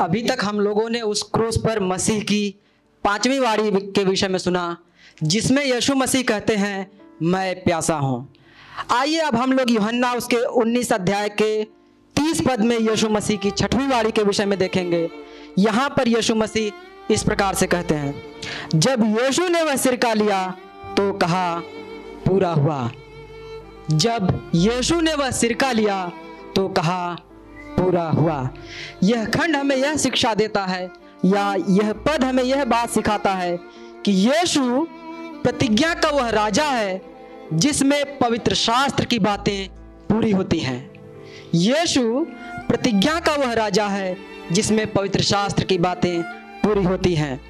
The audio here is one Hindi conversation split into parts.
अभी तक हम लोगों ने उस क्रूस पर मसीह की पांचवी वारी के विषय में सुना, जिसमें यीशु मसीह कहते हैं, मैं प्यासा हूँ। आइए अब हम लोग यूहन्ना उसके 19 अध्याय के 30 पद में यीशु मसीह की छठवीं वारी के विषय में देखेंगे। यहाँ पर यीशु मसीह इस प्रकार से कहते हैं, जब यीशु ने वह सिरका लिया तो कहा, पूरा हुआ। जब यीशु ने वह सिरका लिया तो कहा पूरा हुआ। यह खंड हमें यह शिक्षा देता है, या यह पद हमें यह बात सिखाता है कि यीशु प्रतिज्ञा का वह राजा है, जिसमें पवित्र शास्त्र की बातें पूरी होती हैं। यीशु प्रतिज्ञा का वह राजा है, जिसमें पवित्र शास्त्र की बातें पूरी होती हैं।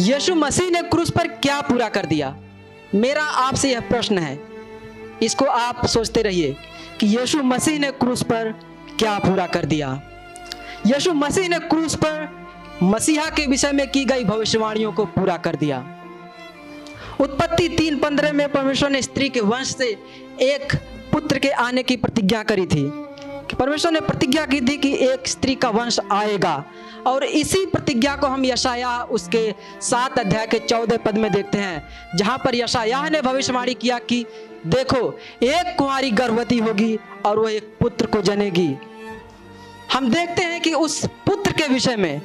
यीशु मसीह ने क्रूस पर क्या पूरा कर दिया? मेरा आपसे यह प्रश्न है। इसको आप सोचते रहिए कि यीशु मसीह ने क्रूस पर क्या पूरा कर दिया? यीशु मसीह ने क्रूस पर मसीहा के विषय में की गई भविष्यवाणियों को पूरा कर दिया। उत्पत्ति तीन पंद्रह में परमेश्वर ने स्त्री के वंश से एक पुत्र के आने की प्रतिज्ञा करी थी। परमेश्वर ने प्रतिज्ञा की थी कि एक स्त्री का वंश आएगा। और इसी प्रतिज्ञा को हम यशाया उसके सात अध्याय के चौदह पद में देखते हैं, जहाँ पर यशाया ने भविष्यवाणी किया कि देखो, एक कुंवारी गर्भवती होगी और वह एक पुत्र को जनेगी। हम देखते हैं कि उस पुत्र के विषय में,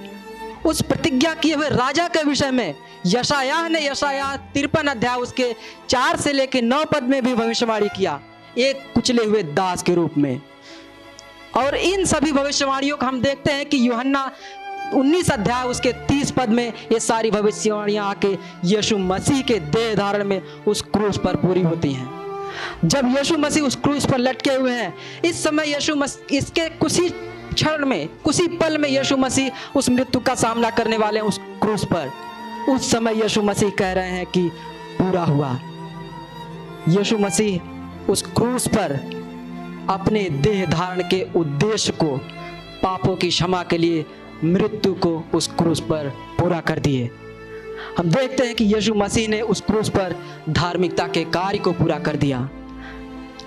उस प्रतिज्ञा किए हुए राजा के विषय में यशाया ने यशाया तिरपन अध्याय उसके चार से लेकर नौ पद में भी भविष्यवाणी किया, एक कुचले हुए दास के रूप में। और इन सभी भविष्यवाणियों को हम देखते हैं कि यूहन्ना 19 अध्याय उसके 30 पद में ये सारी भविष्यवाणियाँ आके यीशु मसीह के देह धारण में उस क्रूस पर पूरी होती हैं। जब यीशु मसीह उस क्रूस पर लटके हुए हैं, इस समय यीशु मसीह इसके कुछ ही क्षण में कुछ पल में यीशु मसीह उस मृत्यु का सामना करने वाले उस क्रूस पर। उस समय यीशु मसीह कह रहे हैं कि पूरा हुआ। यीशु मसीह उस क्रूस पर अपने देह धारण के उद्देश्य को, पापों की क्षमा के लिए मृत्यु को उस क्रूस पर पूरा कर दिए। हम देखते हैं कि यीशु मसीह ने उस क्रूस पर धार्मिकता के कार्य को पूरा कर दिया।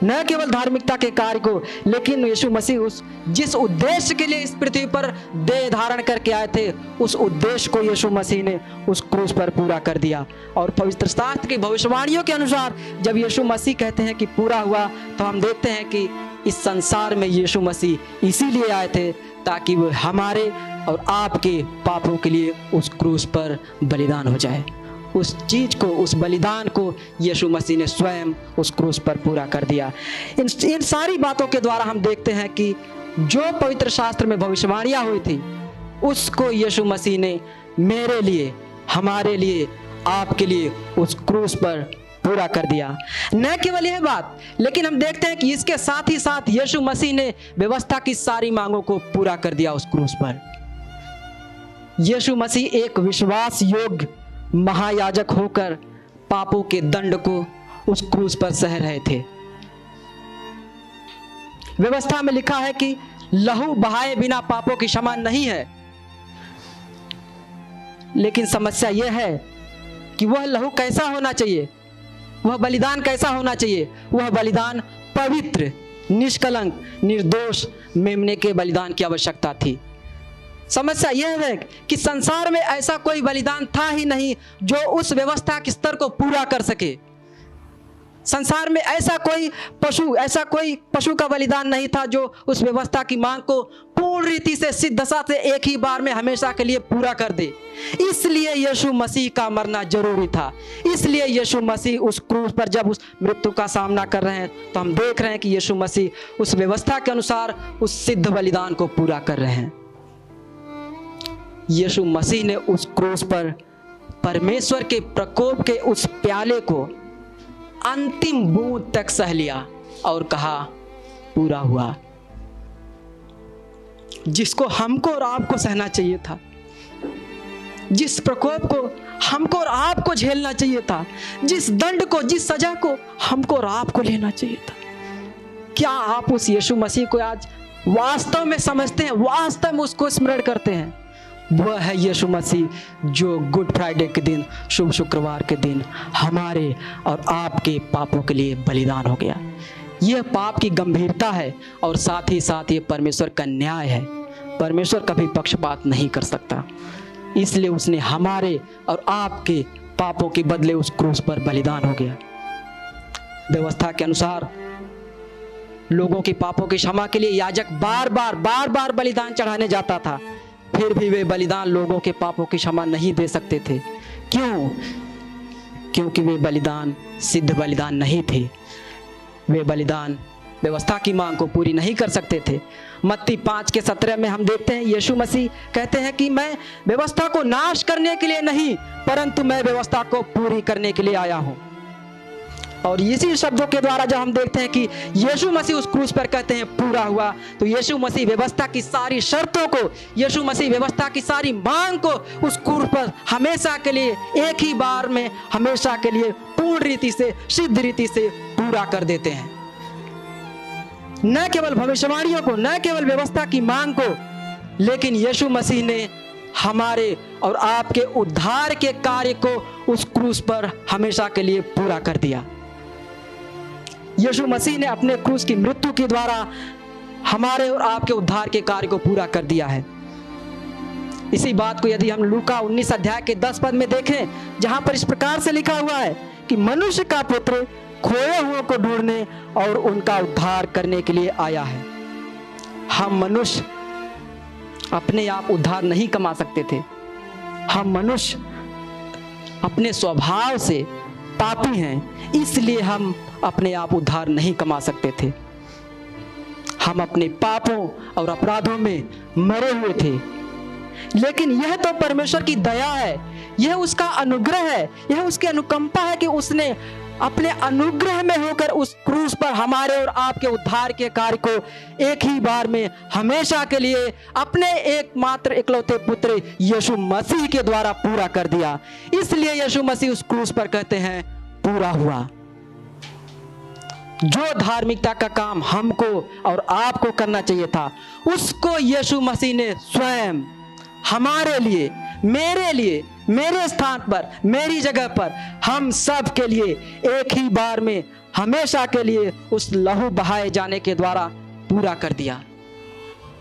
न केवल धार्मिकता के कार्य को, लेकिन यीशु मसीह उस, जिस उद्देश्य के लिए इस पृथ्वी पर देह धारण करके आए थे, उस उद्देश्य को यीशु मसीह ने उस क्रूस पर पूरा कर दिया। और पवित्र शास्त्र की भविष्यवाणियों के अनुसार, जब यीशु मसीह कहते हैं कि पूरा हुआ तो हम देखते हैं कि इस संसार में यीशु मसीह इसीलिए आए थे, ताकि वो हमारे और आपके पापों के लिए उस क्रूस पर बलिदान हो जाए। उस चीज़ को, उस बलिदान को यीशु मसीह ने स्वयं उस क्रूस पर पूरा कर दिया। इन इन सारी बातों के द्वारा हम देखते हैं कि जो पवित्र शास्त्र में भविष्यवाणियाँ हुई थी, उसको यीशु मसीह ने मेरे लिए, हमारे लिए, आपके लिए उस क्रूस पर पूरा कर दिया। न केवल यह बात, लेकिन हम देखते हैं कि इसके साथ ही साथ यीशु मसीह ने व्यवस्था की सारी मांगों को पूरा कर दिया उस क्रूस पर। यीशु मसीह एक विश्वास योग्य महायाजक होकर पापों के दंड को उस क्रूस पर सह रहे थे। व्यवस्था में लिखा है कि लहू बहाए बिना पापों की क्षमा नहीं है। लेकिन समस्या यह है कि वह लहू कैसा होना चाहिए? वह बलिदान कैसा होना चाहिए? वह बलिदान पवित्र, निष्कलंक, निर्दोष, मेमने के बलिदान की आवश्यकता थी। समस्या यह है कि संसार में ऐसा कोई बलिदान था ही नहीं जो उस व्यवस्था के स्तर को पूरा कर सके। संसार में ऐसा कोई पशु, ऐसा कोई पशु का बलिदान नहीं था जो उस व्यवस्था की मांग को पूर्ण रीति से, सिद्ध दशा से एक ही बार में हमेशा के लिए पूरा कर दे। इसलिए यीशु मसीह का मरना ज़रूरी था। इसलिए यीशु मसीह उस क्रूस पर जब उस मृत्यु का सामना कर रहे हैं तो हम देख रहे हैं कि यीशु मसीह उस व्यवस्था के अनुसार उस सिद्ध बलिदान को पूरा कर रहे हैं। यीशु मसीह ने उस क्रूस पर, परमेश्वर के प्रकोप के उस प्याले को अंतिम बूंद तक सह लिया और कहा, पूरा हुआ। जिसको हमको और आपको सहना चाहिए था, जिस प्रकोप को हमको और आपको झेलना चाहिए था, जिस दंड को, जिस सजा को हमको और आपको लेना चाहिए था। क्या आप उस यीशु मसीह को आज वास्तव में समझते हैं, वास्तव में उसको स्मरण करते हैं? वह है यीशु मसीह, जो गुड फ्राइडे के दिन, शुभ शुक्रवार के दिन हमारे और आपके पापों के लिए बलिदान हो गया। यह पाप की गंभीरता है और साथ ही साथ ये परमेश्वर का न्याय है। परमेश्वर कभी पक्षपात नहीं कर सकता। इसलिए उसने हमारे और आपके पापों के बदले उस क्रूस पर बलिदान हो गया। व्यवस्था के अनुसार लोगों के पापों की क्षमा के लिए याजक बार बार बार बार बलिदान चढ़ाने जाता था। फिर भी वे बलिदान लोगों के पापों की क्षमा नहीं दे सकते थे। क्यों? क्योंकि वे बलिदान, सिद्ध बलिदान नहीं थे। वे बलिदान व्यवस्था की मांग को पूरी नहीं कर सकते थे। मत्ती पाँच के सत्रह में हम देखते हैं, यीशु मसीह कहते हैं कि मैं व्यवस्था को नाश करने के लिए नहीं, परंतु मैं व्यवस्था को पूरी करने के लिए आया हूँ। और इसी शब्दों के द्वारा जब हम देखते हैं कि यीशु मसीह उस क्रूस पर कहते हैं, पूरा हुआ तो यीशु मसीह व्यवस्था की सारी शर्तों को, यीशु मसीह व्यवस्था की सारी मांग को उस क्रूस पर हमेशा के लिए, एक ही बार में हमेशा के लिए पूर्ण रीति से, सिद्ध रीति से पूरा कर देते हैं। न केवल भविष्यवाणियों को, न केवल व्यवस्था की मांग को, लेकिन यीशु मसीह ने हमारे और आपके उद्धार के कार्य को उस क्रूस पर हमेशा के लिए पूरा कर दिया। यीशु मसीह ने अपने क्रूस की मृत्यु के द्वारा हमारे और आपके उद्धार के कार्य को पूरा कर दिया है। इसी बात को यदि हम लूका 19 अध्याय के 10 पद में देखें, जहाँ पर इस प्रकार से लिखा हुआ है कि मनुष्य का पुत्र खोए हुए को ढूँढने और उनका उद्धार करने के लिए आया है। हम मनुष्य अपने आप उद्धार नहीं कमा सकते थे। हम मनुष्य अपने स्वभाव से पापी हैं, इसलिए हम अपने आप उद्धार नहीं कमा सकते थे। हम अपने पापों और अपराधों में मरे हुए थे। लेकिन यह तो परमेश्वर की दया है, यह उसका अनुग्रह है, यह उसकी अनुकंपा है कि उसने अपने अनुग्रह में होकर उस क्रूस पर हमारे और आपके उद्धार के कार्य को एक ही बार में हमेशा के लिए अपने एकमात्र इकलौते पुत्र यीशु मसीह के द्वारा पूरा कर दिया। इसलिए यीशु मसीह उस क्रूस पर कहते हैं, पूरा हुआ। जो धार्मिकता का काम हमको और आपको करना चाहिए था, उसको यीशु मसीह ने स्वयं हमारे लिए, मेरे लिए मेरे स्थान पर, मेरी जगह पर हम सब के लिए, एक ही बार में हमेशा के लिए उस लहू बहाए जाने के द्वारा पूरा कर दिया।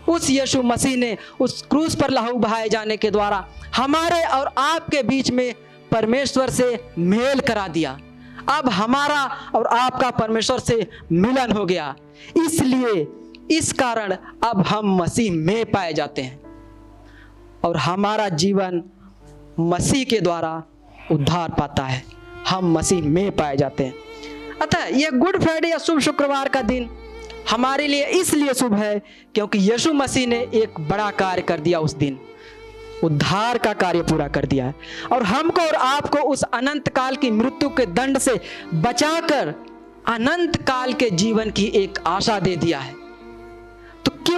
उस यीशु मसीह ने उस क्रूस पर लहू बहाए जाने के द्वारा हमारे और आपके बीच में परमेश्वर से मेल करा दिया। अब हमारा और आपका परमेश्वर से मिलन हो गया। इसलिए, इस कारण अब हम मसीह में पाए जाते हैं। और हमारा जीवन मसीह के द्वारा उद्धार पाता है। हम मसीह में पाए जाते हैं। अतः यह गुड फ्राइडे या शुभ शुक्रवार का दिन हमारे लिए इसलिए शुभ है क्योंकि यीशु मसीह ने एक बड़ा कार्य कर दिया उस दिन। उद्धार का कार्य पूरा कर दिया है। और हमको और आपको उस अनंत काल की मृत्यु के दंड से बचाकर अनंत काल के जीवन की एक आशा दे दिया है।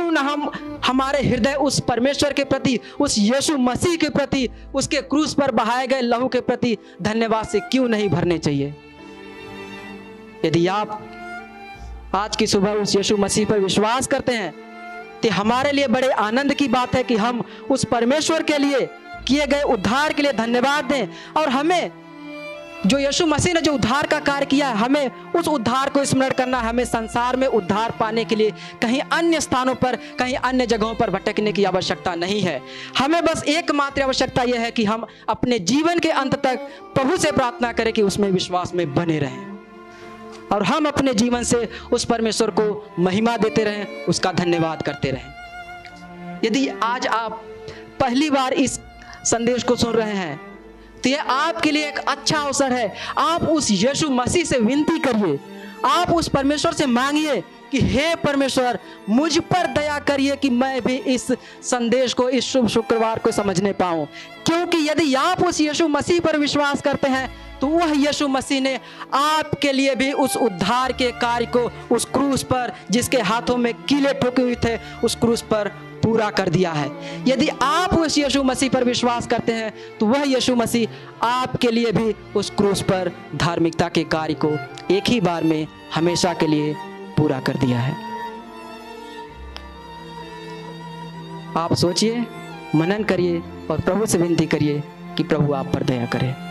क्यों ना हम, हमारे हृदय उस परमेश्वर के प्रति, उस यीशु मसीह के प्रति, उसके क्रूस पर बहाए गए लहू के प्रति धन्यवाद से क्यों नहीं भरने चाहिए? यदि आप आज की सुबह उस यीशु मसीह पर विश्वास करते हैं तो हमारे लिए बड़े आनंद की बात है कि हम उस परमेश्वर के लिए किए गए उद्धार के लिए धन्यवाद दें और हमें जो यीशु मसीह ने जो उद्धार का कार्य किया है, हमें उस उद्धार को स्मरण करना है। हमें संसार में उद्धार पाने के लिए कहीं अन्य स्थानों पर, कहीं अन्य जगहों पर भटकने की आवश्यकता नहीं है। हमें बस एकमात्र आवश्यकता यह है कि हम अपने जीवन के अंत तक प्रभु से प्रार्थना करें कि उसमें विश्वास में बने रहें। और हम अपने जीवन से उस परमेश्वर को महिमा देते रहें, उसका धन्यवाद करते रहें। यदि आज आप पहली बार इस संदेश को सुन रहे हैं तो यह आपके लिए एक अच्छा अवसर है। आप उस यीशु मसीह से विनती करिए। आप उस परमेश्वर से मांगिए कि, हे परमेश्वर, मुझ पर दया करिए कि मैं भी इस संदेश को, इस शुभ शुक्रवार को समझने पाऊँ। क्योंकि यदि आप उस यीशु मसीह पर विश्वास करते हैं तो वह यीशु मसीह ने आपके लिए भी उस उद्धार के कार्य को उस क्रूस पर, जिसके हाथों में कीले ठोके हुए थे, उस क्रूस पर पूरा कर दिया है। यदि आप उस यीशु मसीह पर विश्वास करते हैं तो वह यीशु मसीह आपके लिए भी उस क्रूस पर धार्मिकता के कार्य को एक ही बार में हमेशा के लिए पूरा कर दिया है। आप सोचिए, मनन करिए और प्रभु से विनती करिए कि प्रभु आप पर दया करें।